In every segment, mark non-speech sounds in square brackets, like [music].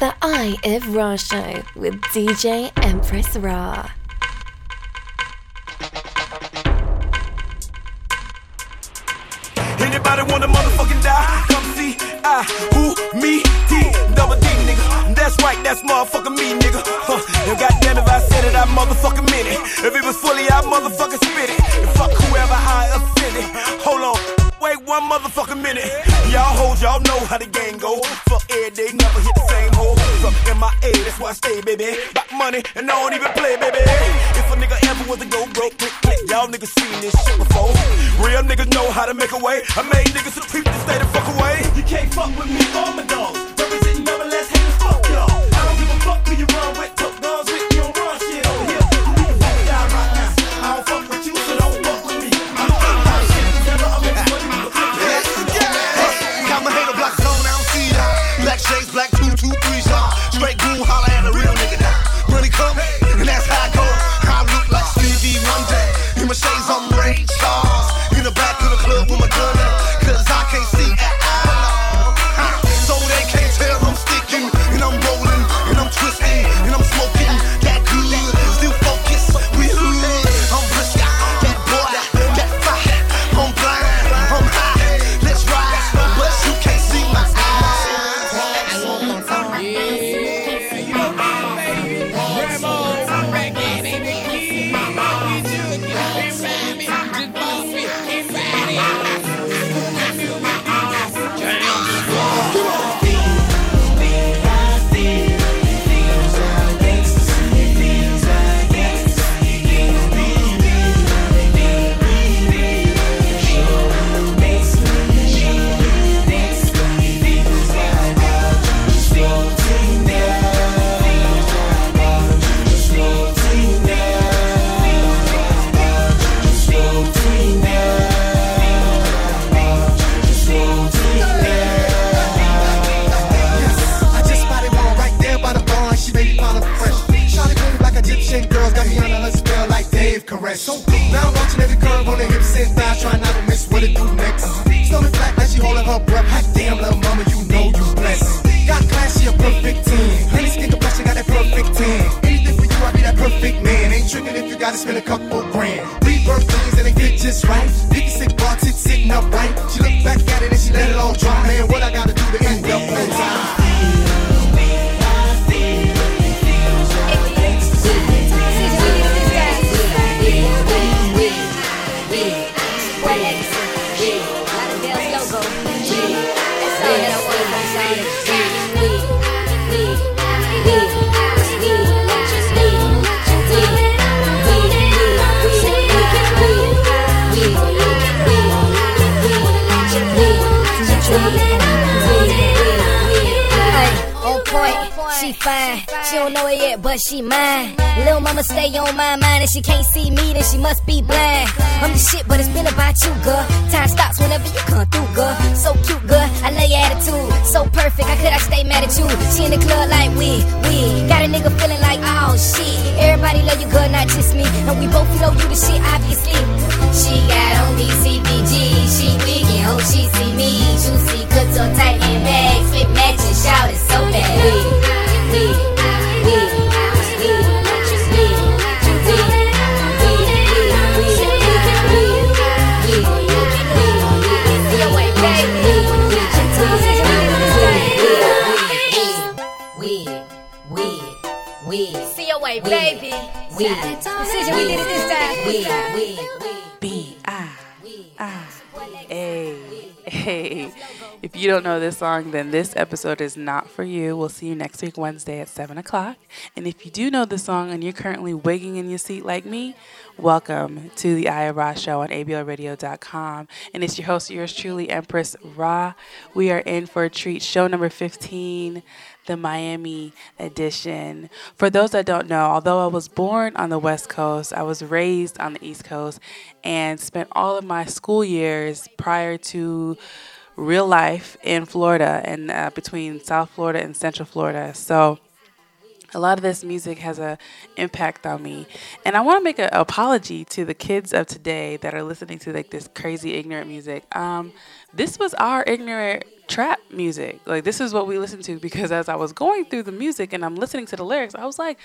the Eye of Rah Show with DJ Empress Rah. Anybody wanna motherfucking die? Come see I, who, me, D, double D, nigga. That's right, that's motherfucking me, nigga. Huh. And goddamn if I said it, I motherfucking meant it. If it was fully, I motherfucking spit it. And fuck whoever I offended. Hold on, wait one motherfucking minute. Y'all hold, y'all know how the game go. Fuck every day, never hit the same hole. From MIA, that's why I stay, baby. Got money and I don't even play, baby. If a nigga ever was to go broke, click, click, y'all niggas seen this shit before. Real niggas know how to make a way. I made niggas to creep to stay the fuck away. You can't fuck with me or my dogs. Representing double S haters, fuck y'all. I don't give a fuck who you run with We. See your way, baby. Precision, we did it this time. We. We. B I. I. A. Hey, if you don't know this song, then this episode is not for you. We'll see you next week, Wednesday at 7 o'clock. And if you do know the song and you're currently wigging in your seat like me, welcome to the Eye of Rah Show on ablradio.com. And it's your host, yours truly, Empress Rah. We are in for a treat, show number 15 the Miami edition. For those that don't know, although I was born on the West Coast, I was raised on the East Coast and spent all of my school years prior to real life in Florida and uh, between South Florida and Central Florida. So a lot of this music has a impact on me. And i want to make an apology to the kids of today that are listening to like this crazy ignorant music. Um, this was our ignorant trap music. Like this is what we listened to because as i was going through the music and i'm listening to the lyrics i was like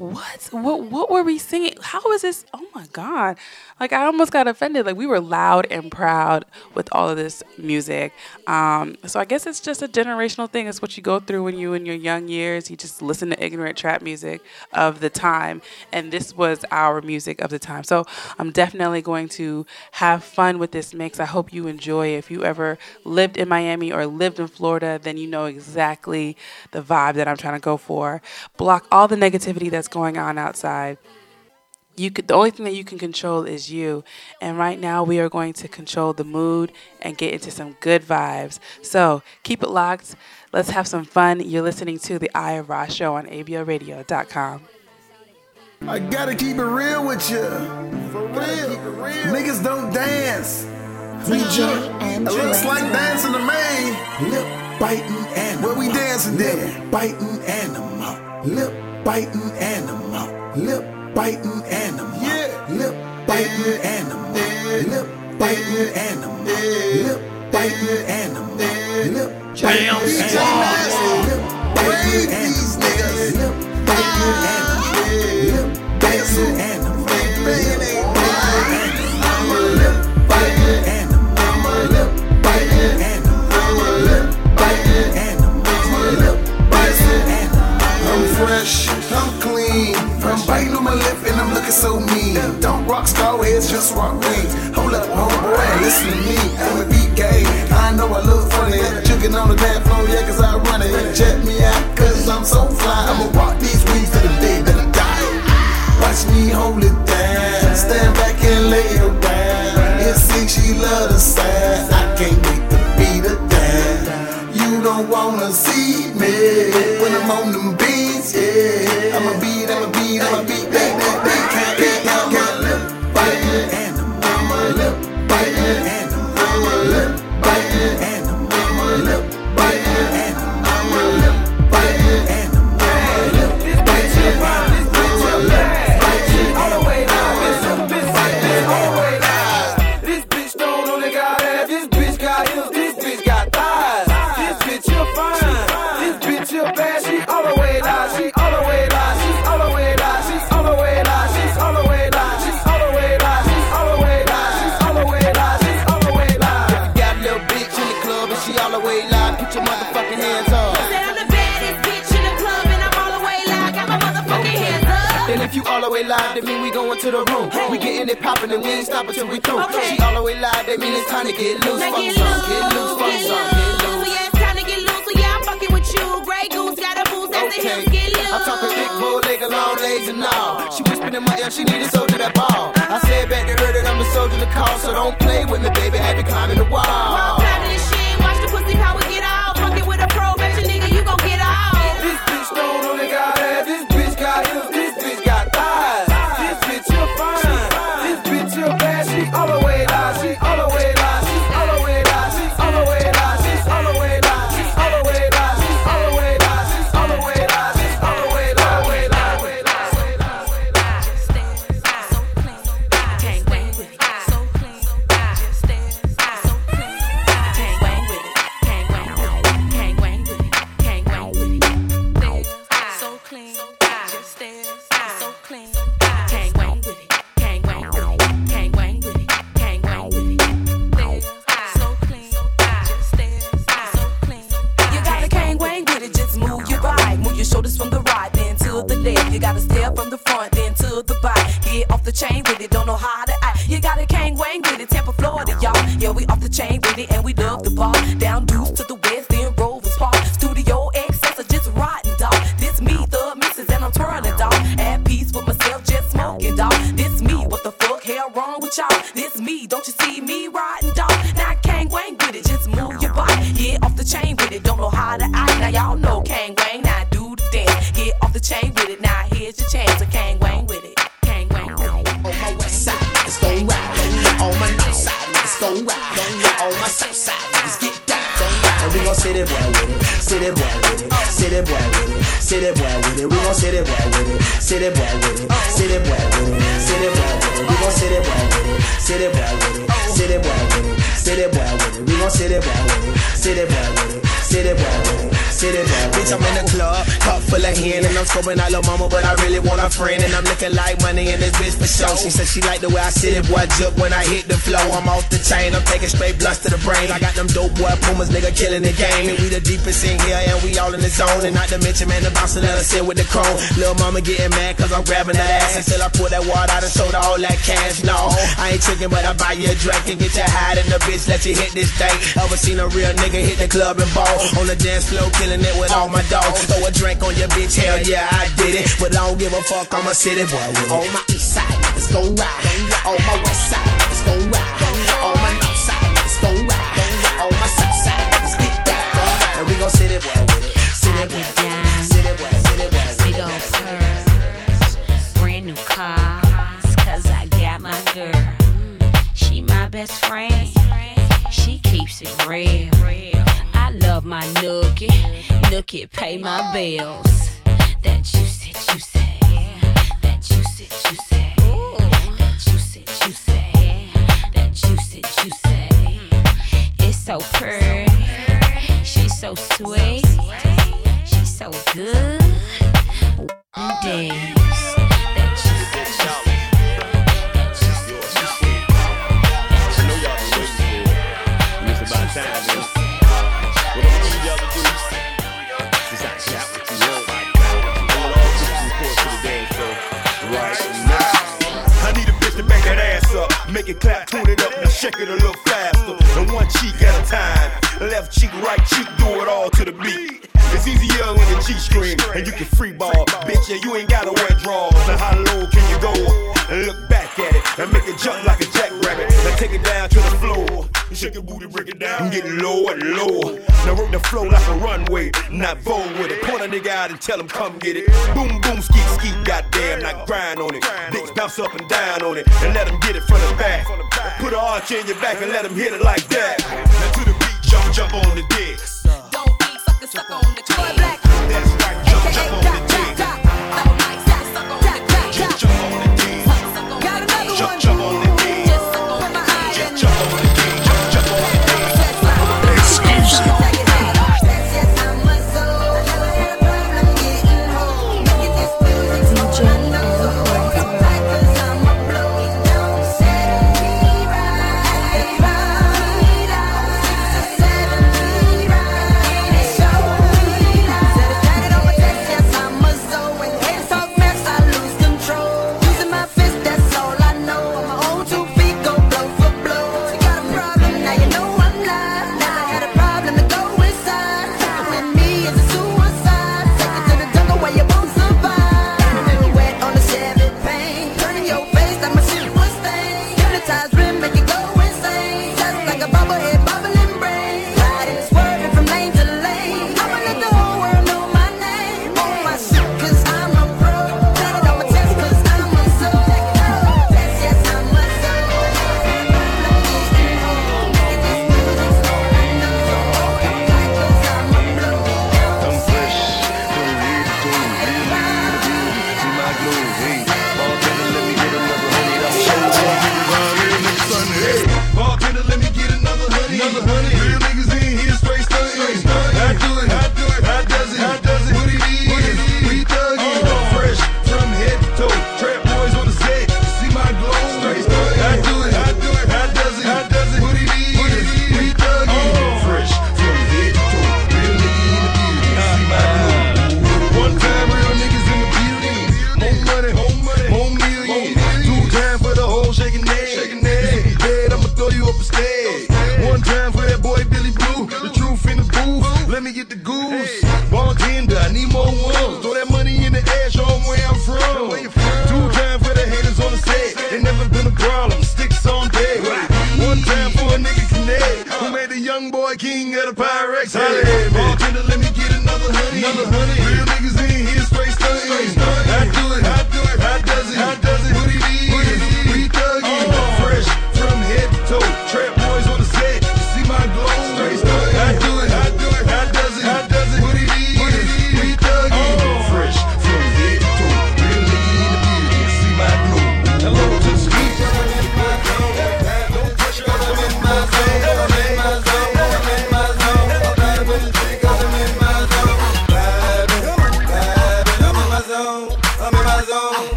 what? What what were we singing? How is this? Oh my god. Like i almost got offended. Like we were loud and proud with all of this music. Um, so i guess it's just a generational thing. It's what you go through when you in your young years. You just listen to ignorant trap music of the time. And this was our music of the time. So i'm definitely going to have fun with this mix. I hope you enjoy. If you ever lived in miami or lived in florida then you know exactly the vibe that i'm trying to go for. Block all the negativity that's going on outside. You could, the only thing that you can control is you. And right now, we are going to control the mood and get into some good vibes. So keep it locked. Let's have some fun. You're listening to the Eye of Rah show on ablradio.com. I gotta keep it real with you. For real. Niggas don't dance. DJ It looks like dancing to me. Lip biting animal. Where we dancing then? Biting animal. Lip biting animal. Lip biting animal. Yeah. Lip biting animal. Lip biting animal. Lip biting animal. Lip biting animal. Lip biting niggas. Lip biting animal. Lip biting animal. Lip biting animal. Lip biting animal. Fresh, I'm clean. I'm biting on my lip and I'm looking so mean. Don't rock star heads, just rock rings. Hold up, homeboy, listen to me. I'm a beat game. I know I look funny. Jugging on the dance floor, yeah, cause I run it. Check me out, cause I'm so fly. I'ma rock these wings to the day that I die. Watch me hold it down. Stand back and lay around. And see she love the sound. I can't wait to beat down. Don't wanna see me. When I'm on them beats, yeah. I'ma beat, I'ma beat, I'ma beat biting to the room. We getting it poppin' and we ain't stopping till we through. Okay. She all the way live, that mean it's time to get loose. Now Fuck get some, loose, get loose, fuck get some, get loose. Yeah, it's time to get loose. So yeah, I'm fucking with you. Grey Goose got a boost. That's the Okay, hips get loose. I'm talking thick, bull, leg, long legs and all. She whispered in my ear, she need a soldier that ball. I said back to her that I'm a soldier to call, so don't play with me, baby. Have you climbing the wall? climbing killing the game, and we the deepest in here, and we all in the zone, and not to mention, man, the bouncer let us sit with the chrome. Little mama getting mad, cause I'm grabbing that ass until I pull that water out and sold all that cash. No, I ain't tricking, but I buy you a drink and get your hide in the bitch, let you hit this thing. Ever seen a real nigga hit the club and ball on the dance floor, killing it with all my dogs. Throw a drink on your bitch, hell yeah, I did it. But I don't give a fuck, I'm a city boy with it. On my east side, niggas gon' ride. On my west side, niggas gon' ride. Nookie pay my bills. That juicy, juicy, that juicy, juicy, that juicy, juicy, that juicy, juicy. It's so pretty, she's so sweet, she's so good. Days. That it clap, tune it up, now shake it a little faster. And one cheek at a time. Left cheek, right cheek, do it all to the beat. It's easier when the G string and you can free ball. Bitch, yeah, you ain't gotta wear drawers. Now how low can you go? And look back at it and make it jump like a jackrabbit. Now take it down to the floor. Shake your booty, break it down. I'm getting lower and lower. Now work the flow like a runway, not vogue with it. Point a nigga out and tell him come get it. Boom, boom, skeet, skeet, goddamn, not grind on it. Dicks bounce up and down on it and let him get it from the back. Put an arch in your back and let him hit it like that. Now to the beat, jump, jump on the dicks. Don't be sucker, sucker on the toy black. That's right, jump, jump on the dick. Jump, jump on the dick. Got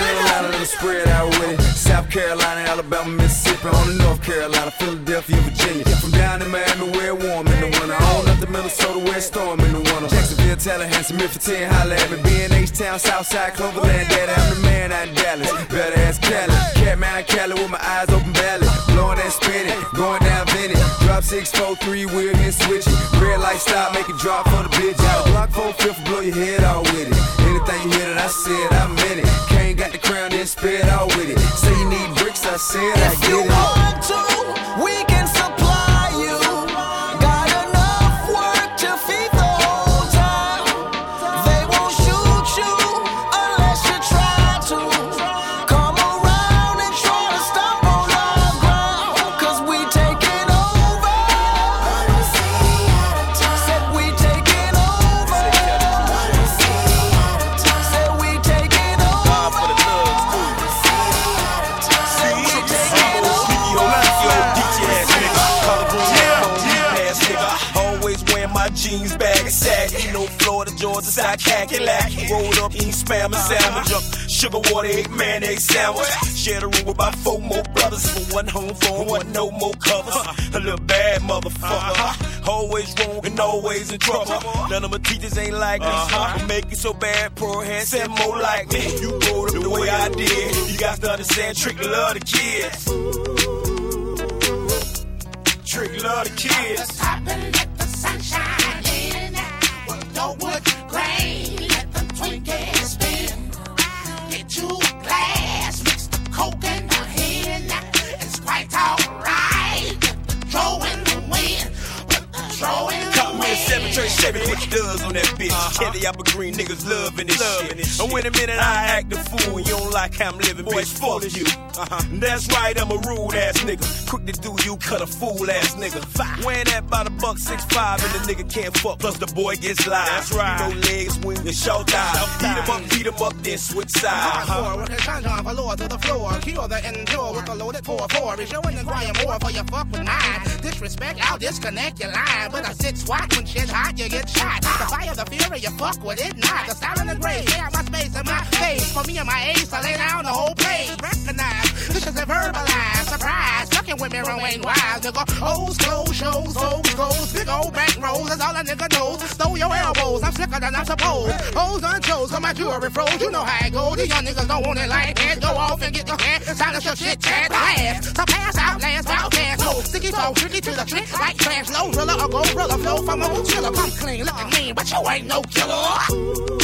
Carolina, let 'em spread out with it. South Carolina, Alabama, Mississippi, on to North Carolina, Philadelphia, Virginia. From down in Miami, where it warm Minnesota, where it storm in the winter. Jacksonville, Tallahassee, Memphis, 10, holla at me. B&H Town, Southside, Cloverland, Daddy, I'm the man out in Dallas. Better ask Cali. Catman Cali with my eyes open valley. Blowing and spinning, going down Vinny. Drop 6, 4, 3, wheel, then switch it. Red light stop, make it drop for the bitch. Out Glock 4, 5th, blow your head out with it. Anything you hear that I said, I meant it. Kane got the crown, then spit out with it. Say you need bricks, I said I If get you it. want to, we can supply side khaki lacky. Rolled up, eating spam and sandwich. Up, sugar water, egg, mayonnaise sandwich. Share the room with about four more brothers. For one home phone, one no more covers. A little bad motherfucker. Always wrong and always in trouble. None of my teachers ain't like me. Uh-huh. Make it so bad, poor hand said more like me. You grow up the way I did. You got to understand, trick love the kids. Trick love the kids. Top and let the sunshine in. With the wood grain, tray Chevy, put the does on that bitch. Kelly apple green niggas loving this shit. And when a minute I act a fool, you don't like how I'm living, bitch, fuck you. Uh-huh. That's right, I'm a rude ass nigga. Quick to do you, cut a fool ass nigga. Wearing that by the buck six five, and the nigga can't fuck. Plus the boy gets live. That's right. No legs, when and show thighs. Beat him up, beat him up, then switch sides. Hardcore with the from lower to the floor. Kill the endure with a loaded 4-4. Be showing the crying more for your fuck with mine. Disrespect, I'll disconnect your line. But I sit swat when shit hot, you get shot. The fire, the fury, you fuck with it not. The style in the grace, yeah, my space and my face. For me and my ace, I lay down the whole place. Recognize, this is a verbalized surprise. Fucking with me, wrong ain't wise, nigga. O's close shows, O's goes, big old back rolls. That's all a nigga knows. Throw your elbows, I'm slicker than I'm supposed. Hoes toes, got my jewelry froze. You know how it goes. These young niggas don't want it like that. Go off and get your head. Silence your shit, chat. Last, so pass out, last, out, fast. No, sticky toe, tricky to the trick. Like trash, low driller, or gold driller. Flow from a chiller. Come clean, looking mean, but you ain't no killer.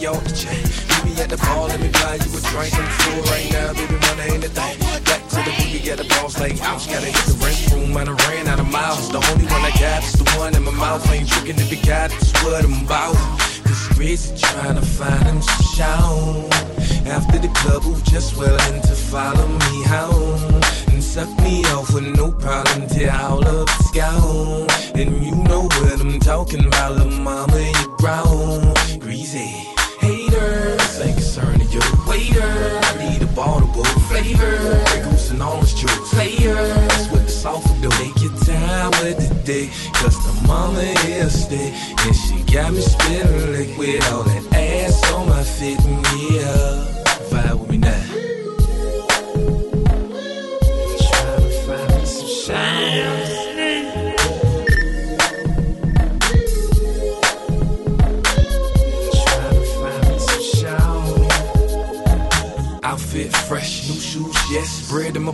Yo, the me at the ball, let me buy you a drink. I'm full right now, baby, money ain't a thing. Back to the boogie, get the balls like ouch. Gotta hit the rent room, and I ran out of miles. The only one I got is the one in my mouth. I Ain't tricking if you got it, it's what I'm about. Cause Rizzy trying to find him some show. After the club, who just willing to follow me home. And suck me off with no problem till all up is gone. And you know what I'm talking about, little mama, you grown. Greasy of. I need a bottle of flavor. Goose and orange juice. Players with the soft do. Take your time with the dick. Cause the mama is stick. And she got me spitting liquid. All that ass on my fit. And yeah, vibe with me now.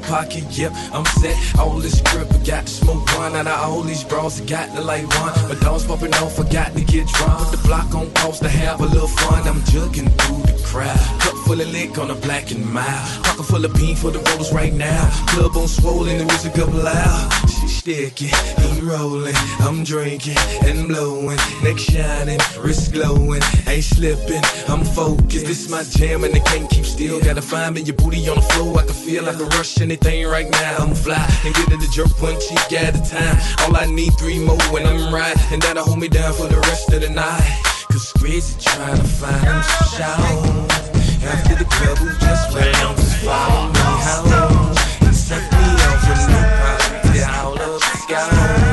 Pocket, yep. I'm set. All this grip, I got to smoke one out of all these bras. I got to like one. My dogs popping off, I got to get drunk. Put the block on pause to have a little fun. I'm jugging through the crowd. Cup full of lick on a black and mild. Pocket full of bean for the rollers right now. Club on swollen, the music up loud. She sticky, he rolling. I'm drinking and blowing. Neck shining, wrist glowing. Ain't slipping, I'm focused. This my jam and I can't keep still. Gotta find me your booty on the floor. I can feel like a rush anything right now. I'm fly and get it to jerk one cheek at a time. All I need three more when I'm right. And that'll hold me down for the rest of the night. Cause Crazy trying to find some shout. After the club, who just went on to follow me home. sky.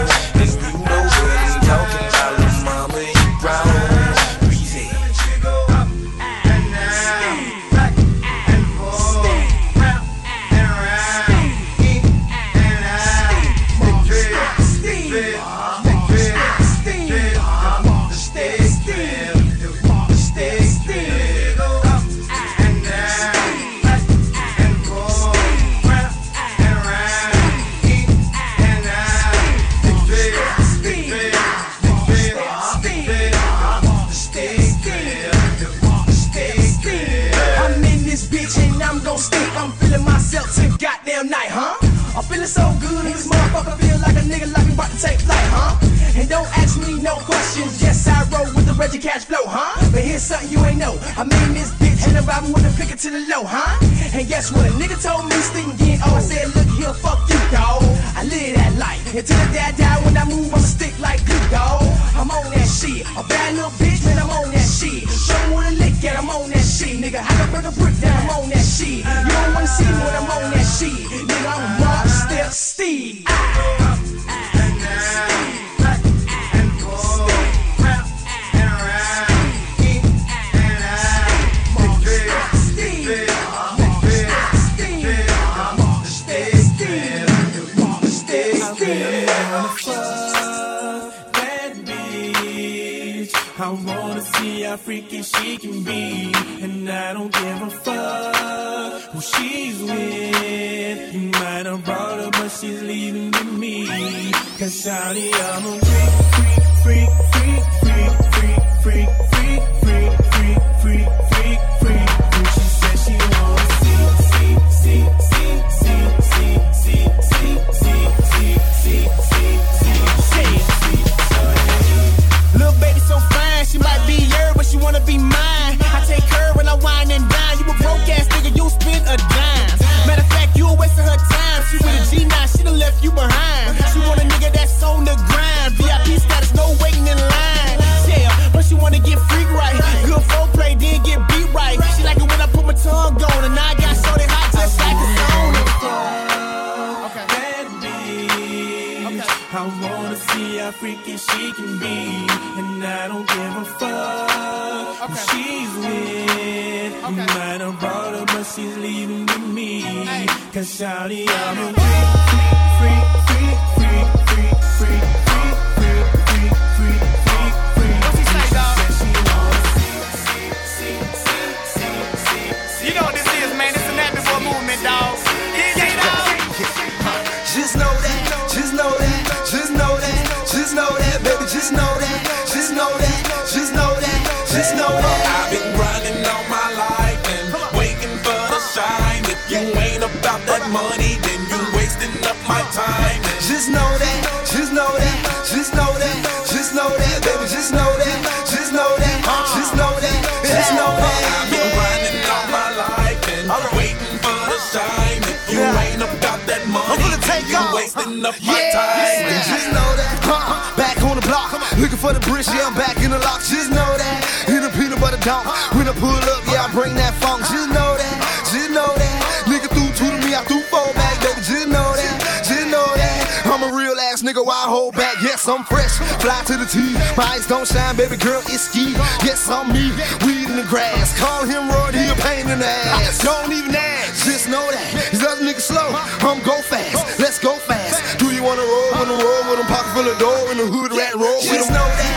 Don't ask me no questions. Yes, I roll with the Reggie Cash flow, huh? But here's something you ain't know. I'm in this bitch and I'm vibing with the picker to the low, huh? And guess what? A nigga told me sting getting old. I said, look here, fuck you, dawg. I live that life. Until the day I die, when I move, I'ma stick like you, dawg. I'm on that shit. A bad little bitch, man, I'm on that shit. Show me what a lick at, I'm on that shit. Nigga, I can break a brick down, I'm on that shit. You don't wanna see me when I'm on that shit. Nigga, I'm Mark Step Steve. Can be. And I don't give a fuck who she's with. You might have brought her, but she's leaving with me. Cause shawty, I'm a freak, freak, freak, left you behind. She want a nigga that's on the grind. VIP status, no waiting in line. Yeah, but she wanna get freak right. Good foreplay, then get beat right. She like it when I put my tongue on, and I got so hot just like a sauna. Bad bitch. I wanna see how freaky she can be. And I don't give a fuck who she's with. You might have brought her, but she's leaving with me. Cause shawty, I'm a time. Just know that, just know that, just know that, just know that, baby, just know that, just know that, just know that, just know that. I've been grinding all my life and waiting for the time. If you ain't about that money, you wasting up my time. Just know that, back on the block, looking for the bridge, yeah, I'm back in the lock. Just know that, in the peanut butter dog, when I pull up, yeah, I bring that funk. Just hold back. Yes, I'm fresh, fly to the tee. My eyes don't shine, baby girl, it's ski. Yes, I'm me, weed in the grass. Call him Roy, he a pain in the ass. Don't even ask, just know that. These other niggas slow, I'm go fast. Let's go fast. Do you wanna roll Wanna roll with a pocket full of dough in the hood rat roll? Just know that.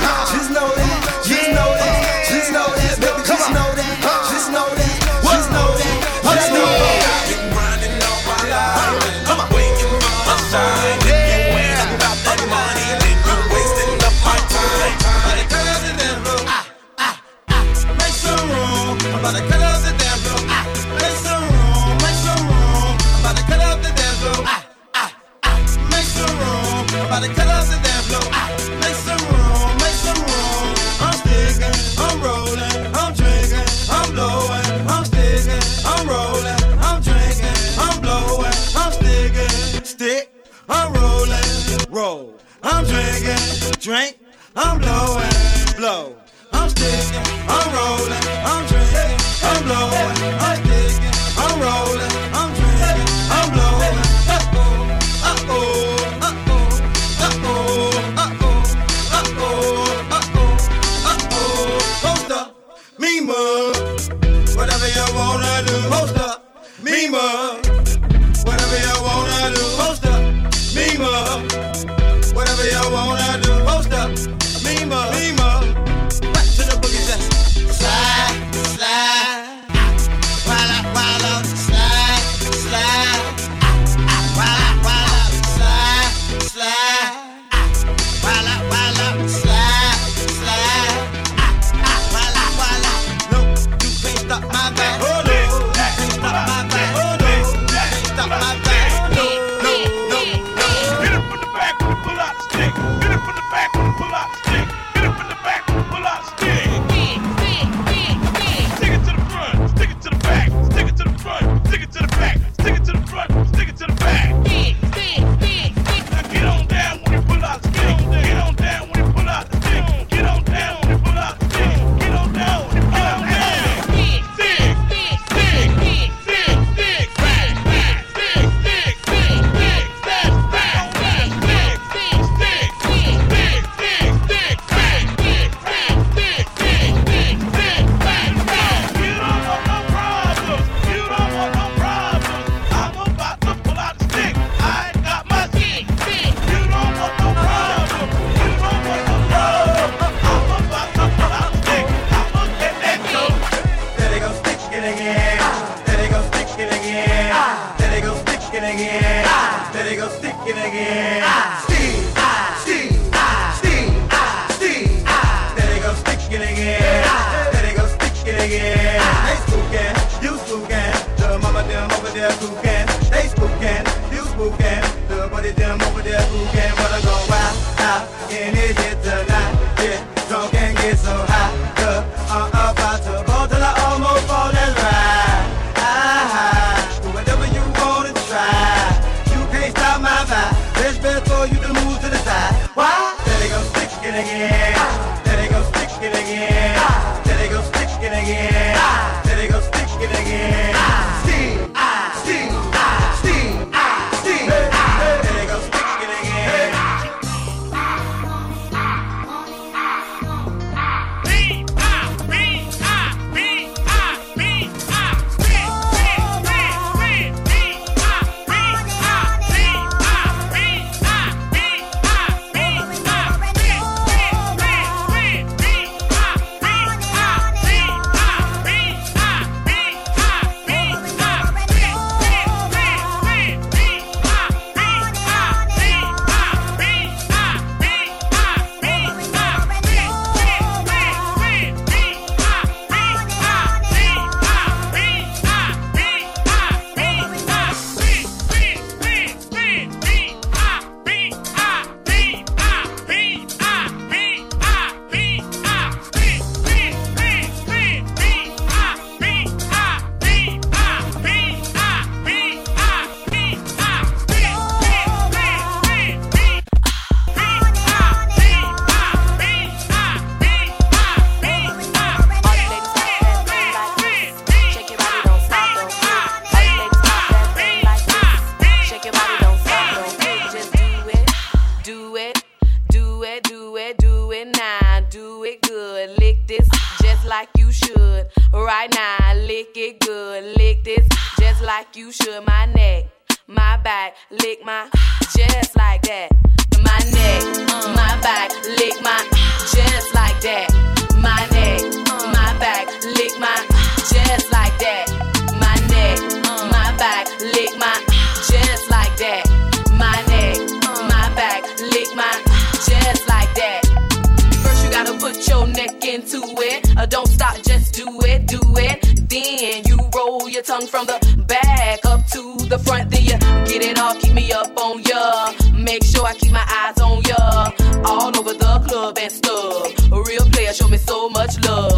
Much love.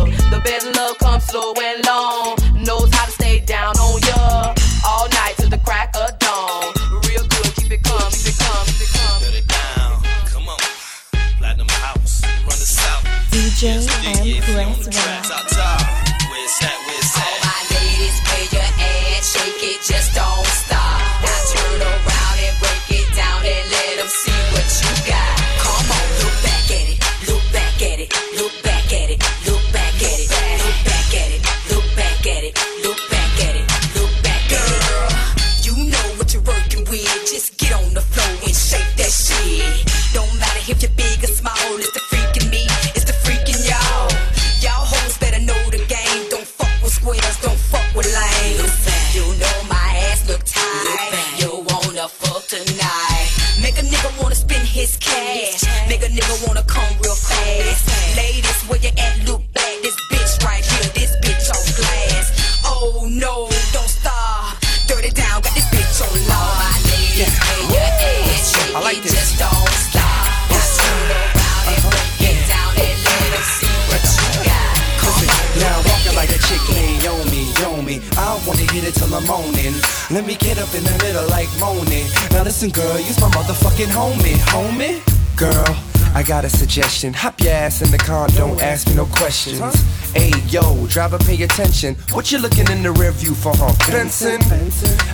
Questions. Hey yo, driver, pay attention. What you looking in the rear view for, huh? Benson?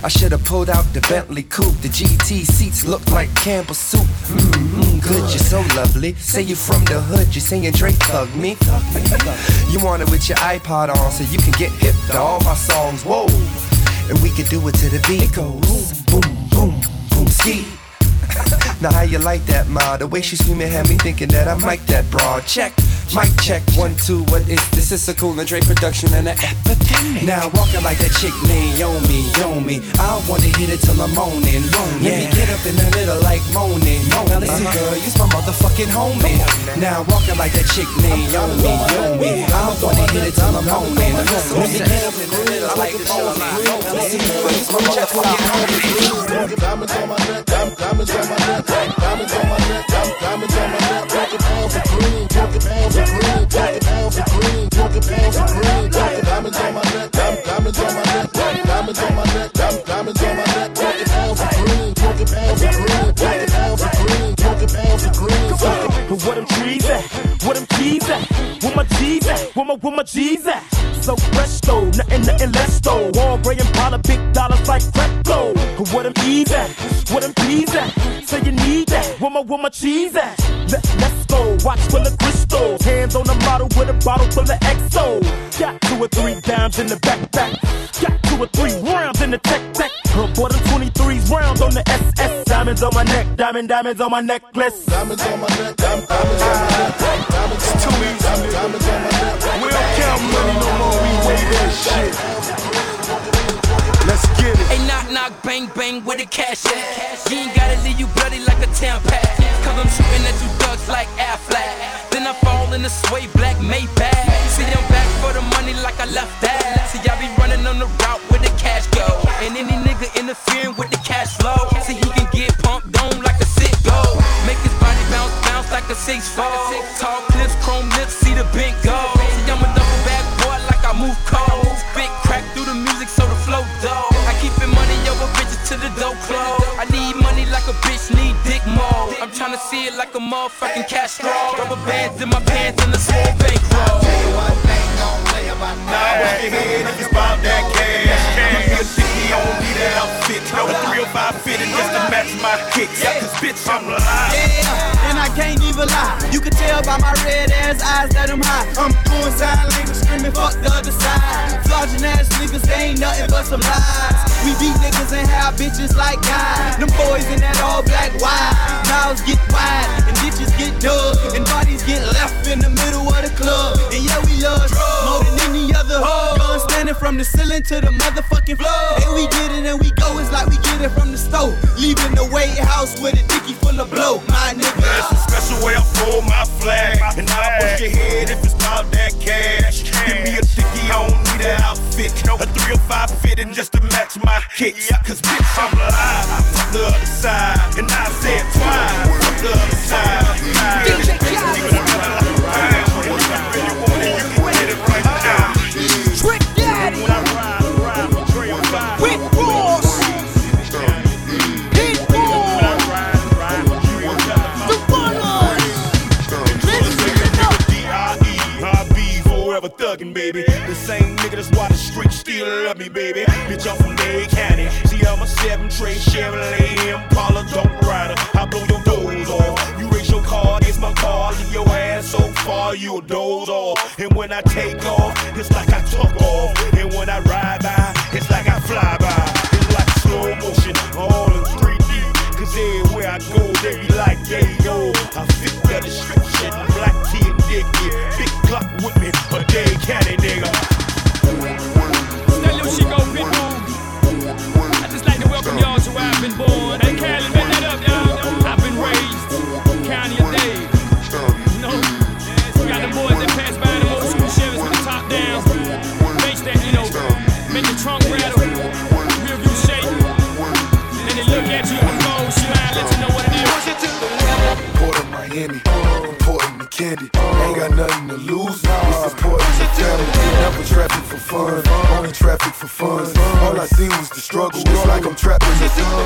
I should've pulled out the Bentley coupe. The GT seats look like Campbell soup. Mmm, good, you're so lovely. Say you from the hood, you saying Drake thug me. You want it with your iPod on so you can get hip to all my songs. Whoa, and we can do it to the beat. It goes boom, boom, boom, ski. [laughs] Now how you like that, ma? The way she screaming had me thinking that I mic that broad. Check, mic check, one, two, what is this? It's a cool and Dre production and an epidemic. Now walking like that chick named Yomi, Yomi. I wanna hit it till I'm moaning, moaning. Let me get up in the middle like moaning. Now listen, uh-huh. girl, you's my motherfucking homie. Now walking like that chick named Yomi, Yomi. I wanna hit it till I'm moaning. Let me get up in the middle like moaning. Now listen, girl, you's my motherfucking homie. Diamonds on my neck, diamonds on my neck, diamonds on my neck, diamonds on my neck. Twenty pounds of green, twenty pounds of green, twenty pounds of green, twenty pounds of green. Twenty diamonds on my neck, diamonds on my neck, diamonds on my neck, diamonds on my neck. Twenty pounds of green, twenty pounds of green, twenty pounds of green, twenty pounds of green. Where them trees at? Where them keys at? Where my G's at? Where my, where my G's at? So fresh though, nothing, nothing less though. All gray and Impala, big dollars like Frecto. Where them E's at? Where them P's at? Say you need that. Where my, where my cheese at? Let, let's. Watch full of crystals. Hands on the model with a bottle full of XO. Got two or three dimes in the backpack. Got two or three rounds in the tech tech. Her for them 23s rounds on the SS. Diamonds on my neck, diamond, diamonds on my necklace. Diamonds on my neck, diamonds, diamonds on my neck, diamonds It's too easy. diamonds, diamonds on my neck. We don't count money no more, we weigh that shit. Let's get it. Hey, knock, knock, bang, bang, where the cash at? You ain't gotta leave you bloody like a tampon. Cause I'm you ducks like Aflac. Then I fall in the sway black Maybach. See, I'm back for the money like I left that. See, I be running on the route where the cash go. And any nigga interfering with the cash flow. See, he can get pumped on like a sick go. Make his body bounce, bounce like a six four. Tall clips, like a motherfucking Castro. Rubber bands in my pants and a small bankroll. Now what's your head if it's about that cash? I'ma be a dicky on me that outfit. No 305 fitted just to match my kicks. Cause bitch, I'm alive. Yeah, and I can't even lie. You can tell by my red ass eyes that I'm high. I'm doing sign language, screaming fuck the other side. Flogging ass niggas, they ain't nothing but some lies. We beat niggas and have bitches like guys. Them boys in that all black wide. Mouths get wide and ditches get dug. And bodies get left in the middle of the club. And yeah, we love drugs more than any other. Gun standing from the ceiling to the motherfucking floor. And we get it and we go, it's like we get it from the stove. Leaving the White House with a dicky full of blow. My nigga. That's a special way I fold my flag. And I'll bust your head if it's about that cash. Give me a sticky, I don't need an outfit. A three or 305 fitting just to match my kicks. Cause bitch, I'm alive. Fuck the other side. And I said twice. Fuck the other side. DJ thuggin', baby. The same nigga that's why the streets still love me, baby. Bitch, I'm from Dade County. See, I'm a seven tray Chevrolet Impala, don't rider. I blow your doors off. You raise your car, it's my car. Leave your ass so far, you'll doze off. And when I take off, it's like I took off. And when I ride by, it's like I fly by. It's like slow motion, all in 3D. Cause everywhere I go, they be like, yeah, yo. I fit the description, black kid, dicky. Big clock with me, a day candy nigga. That little shit go Pitbull. I just like to welcome y'all to where I've been born. Hey, Cali, back that up, y'all. I've been raised county of Dade. You know, we got the boys that pass by the old school Chevys with the top down. Bass that, you know, make the trunk rattle, rear view shake. And they look at you and go, smile, let you know what it is. Port of Miami, important to candy. Ain't got nothing to lose. It's important to family. Never traffic fun, only traffic for fun. All I seen was the struggle. It's like I'm trapped in the sun.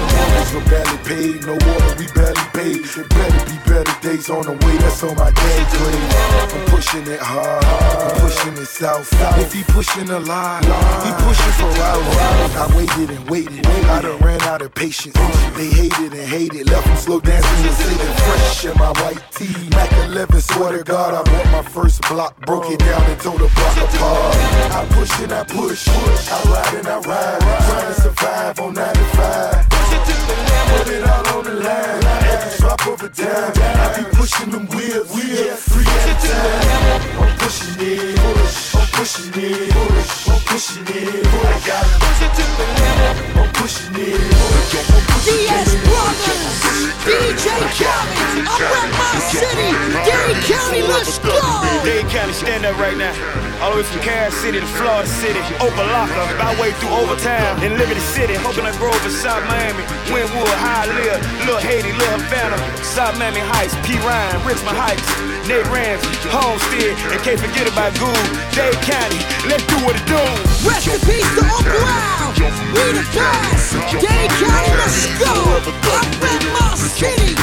No barely paid, no water we barely paid. It better be better days on the way. That's on my dad grave. I'm pushing it hard, I'm pushing it south. If he pushing a lie, he pushing for hours. I waited and waited. I done ran out of patience. They hated and hated, left them slow dancing and singing fresh in my white tee. Mac 11, swear to God, I bought my first block, broke it down and tore the block apart. I push and I push, I ride and I ride, trying to survive on 95. Put it all on the line, every drop of a dime. I be pushing them wheels, wheels, three at a time. I'm pushing it, push, I'm pushing it, push, I'm pushing it, push. I gotta push it to the limit. I'm pushing it, push, I'm pushing it. DS Brothers, DJ Khaled, I rep my city, Dade County, let's go. Dade County, stand up right now. All the way from Carol City to Florida City, Opa-locka, way through Overtown, in Liberty City, Coconut Grove in South Miami, Wynwood, Hialeah, Little Haiti, Little Havana, South Miami Heights, Perrine, Richmond Heights, Naranja, Homestead, and can't forget about Gould, Dade County, let's do what it do. Rest in peace to Uncle Al. We the best. Dade County, let's go. I rep my city.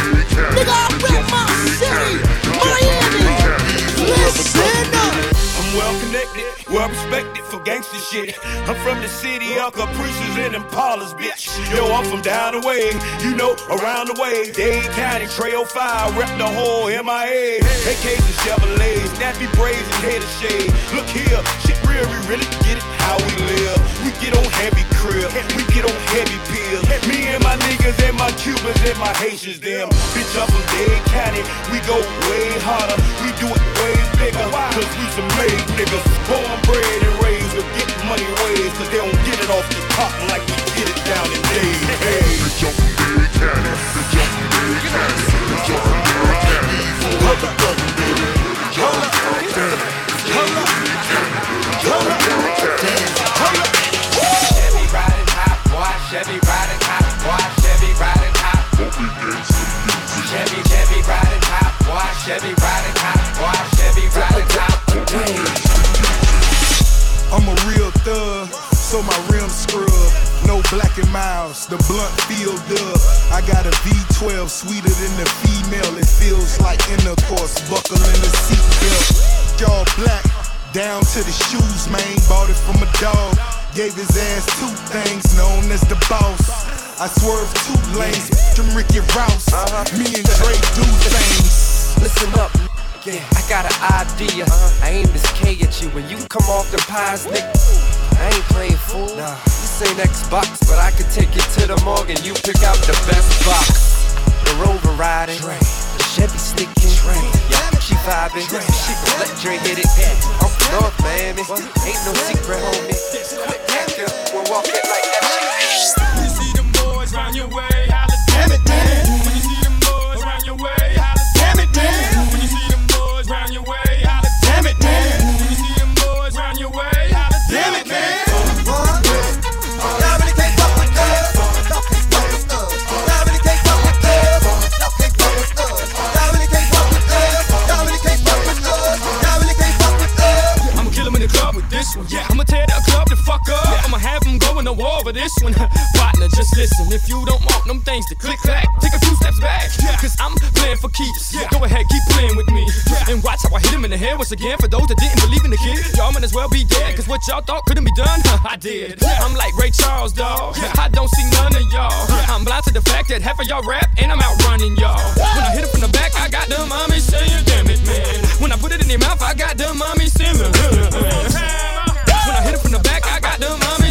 Nigga, I rep my city. Miami. Listen up. Well connected, well respected for gangster shit. I'm from the city of Caprices and Impalas, bitch. Yo, I'm from down the way, you know, around the way. Dade County, Trail 5, rep the whole MIA. AKs and Chevrolets, nappy braids and head of shade. Look here, real, we really get it how we live. We get on heavy crib, we get on heavy pills. Me and my niggas and my Cubans and my Haitians, them. Bitch, I'm from Dade County, we go way harder, we do it way bigger. Cause we some made niggas, born bred and raised with getting money ways. Cause they don't get it off the top like we get it down in Dade. Hey. Bitch, I'm from Dade County, bitch, I'm from Dade County, bitch, I'm from Dade County. Gave his ass two things known as the boss. I swerve two lanes, them Ricky Rouse. Uh-huh. Me and Dre do things. Listen up. Yeah, I got an idea. Uh-huh. I aim this K at you when you come off the pies, nigga. I ain't playing fool. Nah. This ain't Xbox, but I could take you to the morgue and you pick out the best box. The rover riding. Dre. Chevy sticking. She vibing, she gon' let Dre hit it. I'm from North Miami, ain't no secret, homie. Quit acting, we'll walk it like that. You see them boys round your way. this one. [laughs] Partner, just listen. If you don't want them things to click clack, take a few steps back. Cause I'm playing for keeps. Go ahead, keep playing with me. And watch how I hit him in the head once again. For those that didn't believe in the kid, y'all might as well be dead. Cause what y'all thought couldn't be done, [laughs] I did. I'm like Ray Charles, dog. I don't see none of y'all. I'm blind to the fact that half of y'all rap and I'm outrunning y'all. When I hit him from the back, I got the mommy saying, damn it, man. When I put it in their mouth, I got the mommy singing. When I hit from the back, I got the mommy.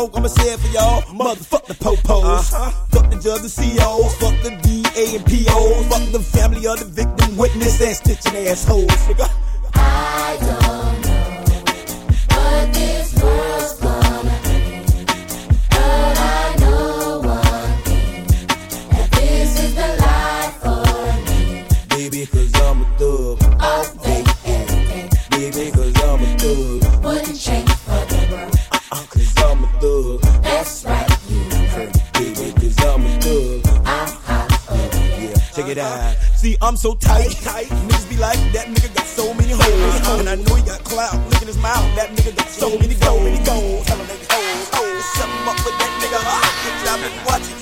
dog, I'ma say it for y'all. Motherfuck the popos. Uh-huh. Fuck the judge, the Fuck the DA and PO. Fuck the family of the victim, witness, and stitching assholes. Nigga. I don't See, I'm so tight, tight. Niggas be like, that nigga got so many hoes. And I know he got clout. Look his mouth. That nigga got so many gold. Many gold. Tell him hoes. Oh, something up with that nigga. I've been watching.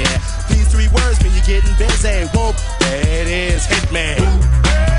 Yeah. These three words mean you're getting busy. Whoop, that is it is, Hitman. Upside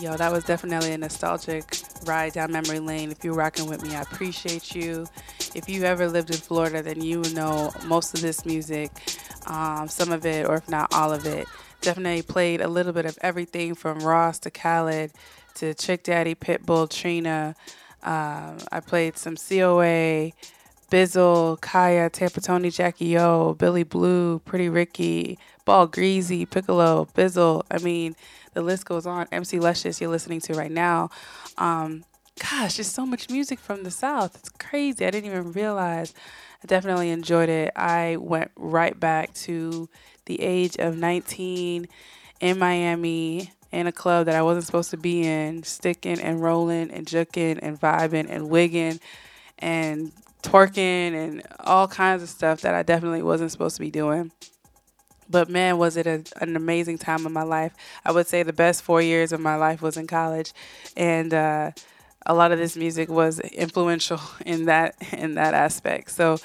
Yo, that was definitely a nostalgic ride down memory lane. If you're rocking with me, I appreciate you. If you ever lived in Florida, then you know most of this music, um, some of it, or if not all of it. Definitely played a little bit of everything from Ross to Khaled to Trick Daddy, Pitbull, Trina. Um, I played some COA, Bizzle, Kaya, Tampa Tony, Jackie O, Billy Blue, Pretty Ricky, Ball Greezy, Piccolo, Bizzle. I mean, the list goes on. MC Luscious, you're listening to right now. Um, gosh, there's so much music from the South. It's crazy. I didn't even realize. I definitely enjoyed it. I went right back to the age of 19 in Miami in a club that I wasn't supposed to be in, sticking and rolling and juking and vibing and wigging and twerking and all kinds of stuff that I definitely wasn't supposed to be doing. But man, was it a, an amazing time of my life. I would say the best four years of my life was in college. And, uh, a lot of this music was influential [laughs] in that in that aspect. So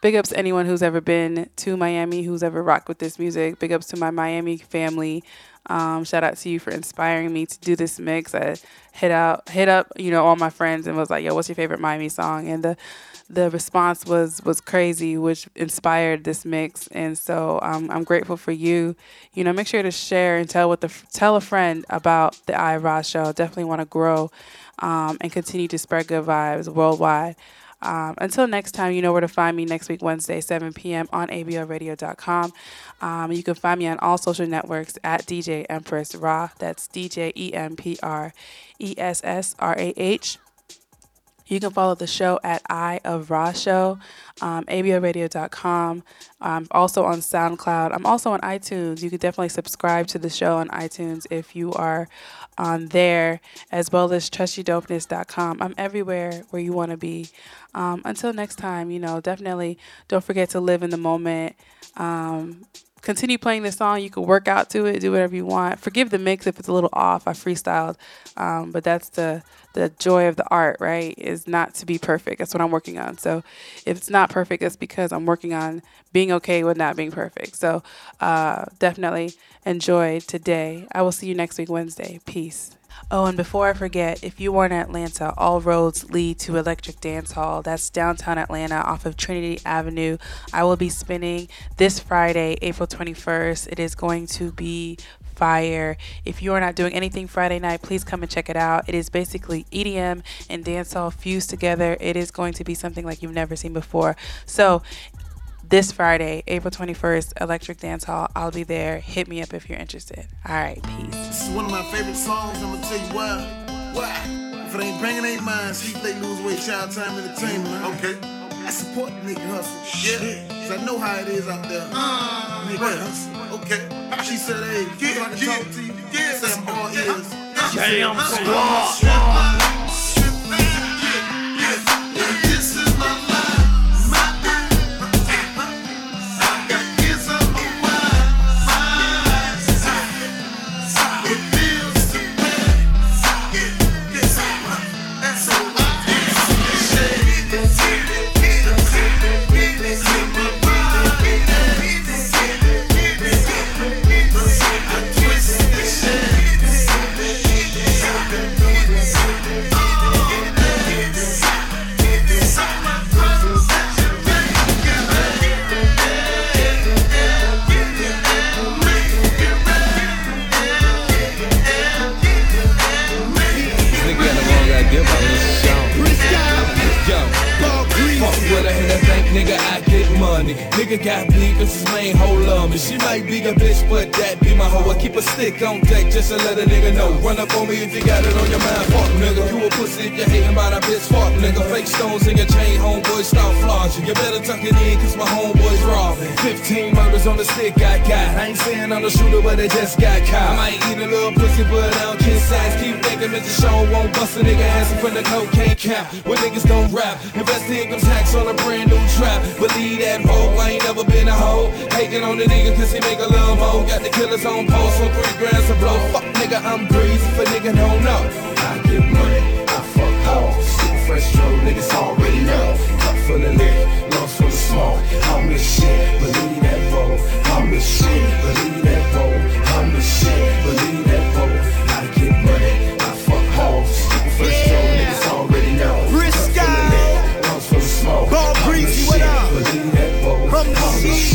big ups to anyone who's ever been to Miami, who's ever rocked with this music. Big ups to my Miami family. Um, shout out to you for inspiring me to do this mix. I hit out hit up, you know, all my friends and was like, yo, what's your favorite Miami song? And the the response was was crazy, which inspired this mix. And so um, I'm grateful for you. You know, make sure to share and tell what the tell a friend about the I Ross show. Definitely want to grow um, and continue to spread good vibes worldwide. Um, until next time, you know where to find me next week, Wednesday, 7 p.m. on ABLRadio.com. Um, you can find me on all social networks at DJ Empress Rah. That's DJ E M P R E S S R A H. You can follow the show at Eye of Rah Show, um. I'm also on SoundCloud. I'm also on iTunes. You can definitely subscribe to the show on iTunes if you are on there, as well as trustyourdopeness.com. I'm everywhere where you want to be. Um, until next time, you know, definitely don't forget to live in the moment. Um, continue playing this song. You can work out to it, do whatever you want. Forgive the mix if it's a little off. I freestyled, um, but that's the the joy of the art, right? Is not to be perfect. That's what I'm working on. So if it's not perfect, it's because I'm working on being okay with not being perfect. So uh, definitely enjoy today. I will see you next week, Wednesday. Peace. Oh, and before I forget, if you are in Atlanta, all roads lead to Electric Dance Hall. That's downtown Atlanta off of Trinity Avenue. I will be spinning this Friday, April 21st. It is going to be fire. If you are not doing anything Friday night, please come and check it out. It is basically EDM and dancehall fused together. It is going to be something like you've never seen before. So, this Friday, April 21st, Electric Dance Hall. I'll be there. Hit me up if you're interested. All right, peace. This is one of my favorite songs. I'm gonna tell you why. Why? If it ain't banging ain't mine, sleep they lose weight, child time entertainment. Okay. I support the nigga hustle. Yeah. Cause I know how it is out there. Uh, nigga hustle. Okay. She said, hey, yeah, I can yeah, talk to you. Yeah. Say I'm all ears. Damn, squad. Nigga got me, cause his main hoe love me. She might be a bitch, but that be my hoe. I keep a stick on deck just to let a nigga know. Run up on me if you got it on your mind, fuck nigga. You a pussy if you hating about a bitch, fuck nigga. Fake stones in your chain, homeboy, start flogging. You better tuck it in, cause my homeboy's robbing. 15 murders on the stick I got. I ain't saying I'm the shooter, but I just got caught. I might eat a little pussy, but I don't kiss size. Keep thinking Mr. Show won't bust a nigga ass in front of cocaine cap. When niggas don't rap, invest the income tax on a brand new trap. Believe that hoe, I ain't never been a hoe. Hating on the nigga cause he make a little mo. Got the killers on post on three grams blow. Fuck nigga, I'm greasy for nigga don't know. I get money, I fuck hoes. Super fresh stroke, niggas already know. Cup full of lit, lungs full of smoke. I'm the shit, believe that vote. I'm the shit, believe that vote. I'm the shit, believe that vote. I get money, I fuck hoes. Super fresh stroke, niggas already know. Cup full of lit, lungs full of smoke. Ball I'm the Breezy, shit, what up? Believe that vote. The I'm the shit.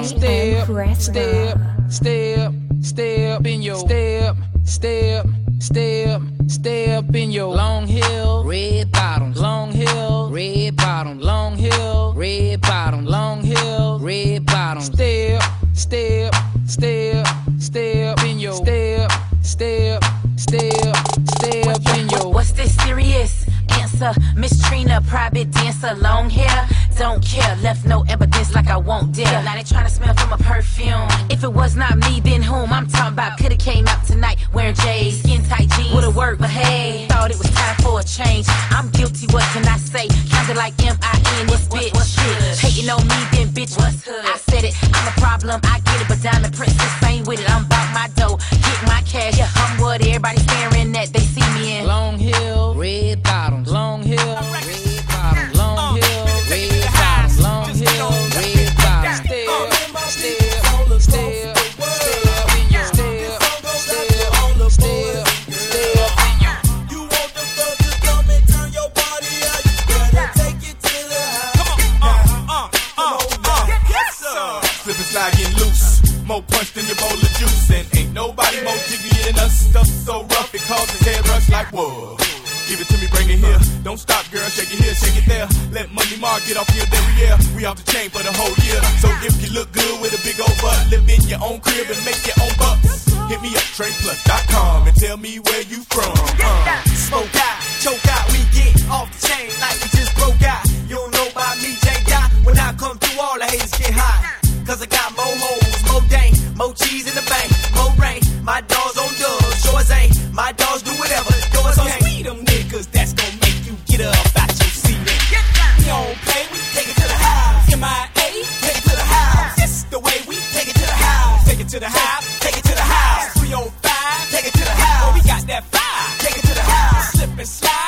Red DJ bottom. M Step, step, step, step in your step, step, step, step in your long hill, red bottom. Long hill, red bottom. Long hill, red bottom. Long hill, red bottom. Step, step, step, step in your step, step, Miss Trina, private dancer, long hair, don't care. Left no evidence like I won't dare. Now they tryna smell from a perfume. If it was not me, then whom? I'm talking about coulda came out tonight wearing J's, skin tight jeans, would've worked, but hey, thought it was time for a change. I'm guilty, what can I say? Counted like M-I-N, this bitch. Hating on me, then bitch, what's hood? I said it, I'm a problem, I get it, but Diamond Princess ain't with it. I'm about my dough, get my cash. Yeah. I'm what everybody staring more punch than your bowl of juice. And ain't nobody more jiggy than us. Stuff so rough, it causes head rush like whoa. Give it to me, bring it here. Don't stop, girl. Shake it here, shake it there. Let money mark get off your derriere. We off the chain for the whole year. So if you look good with a big old butt, live in your own crib and make your own bucks. Hit me up, trainplus.com, and tell me where you from. Uh. Smoke out, choke out, we get off the chain like we just broke out. You don't know about me, J. Guy. When I come through, all the haters get hot. Cause I got more hoes. More cheese in the bank, more rain. My dogs on dubs, yours ain't. My dogs do whatever, yours so can't. Speed them niggas, that's gonna make you get up out your seat. We don't play, we take it to the house. MIA, take it to the house. The way we take it to the house. Take it to the house, take it to the house. 305, take it to the house. We got that take it to the house. Slide.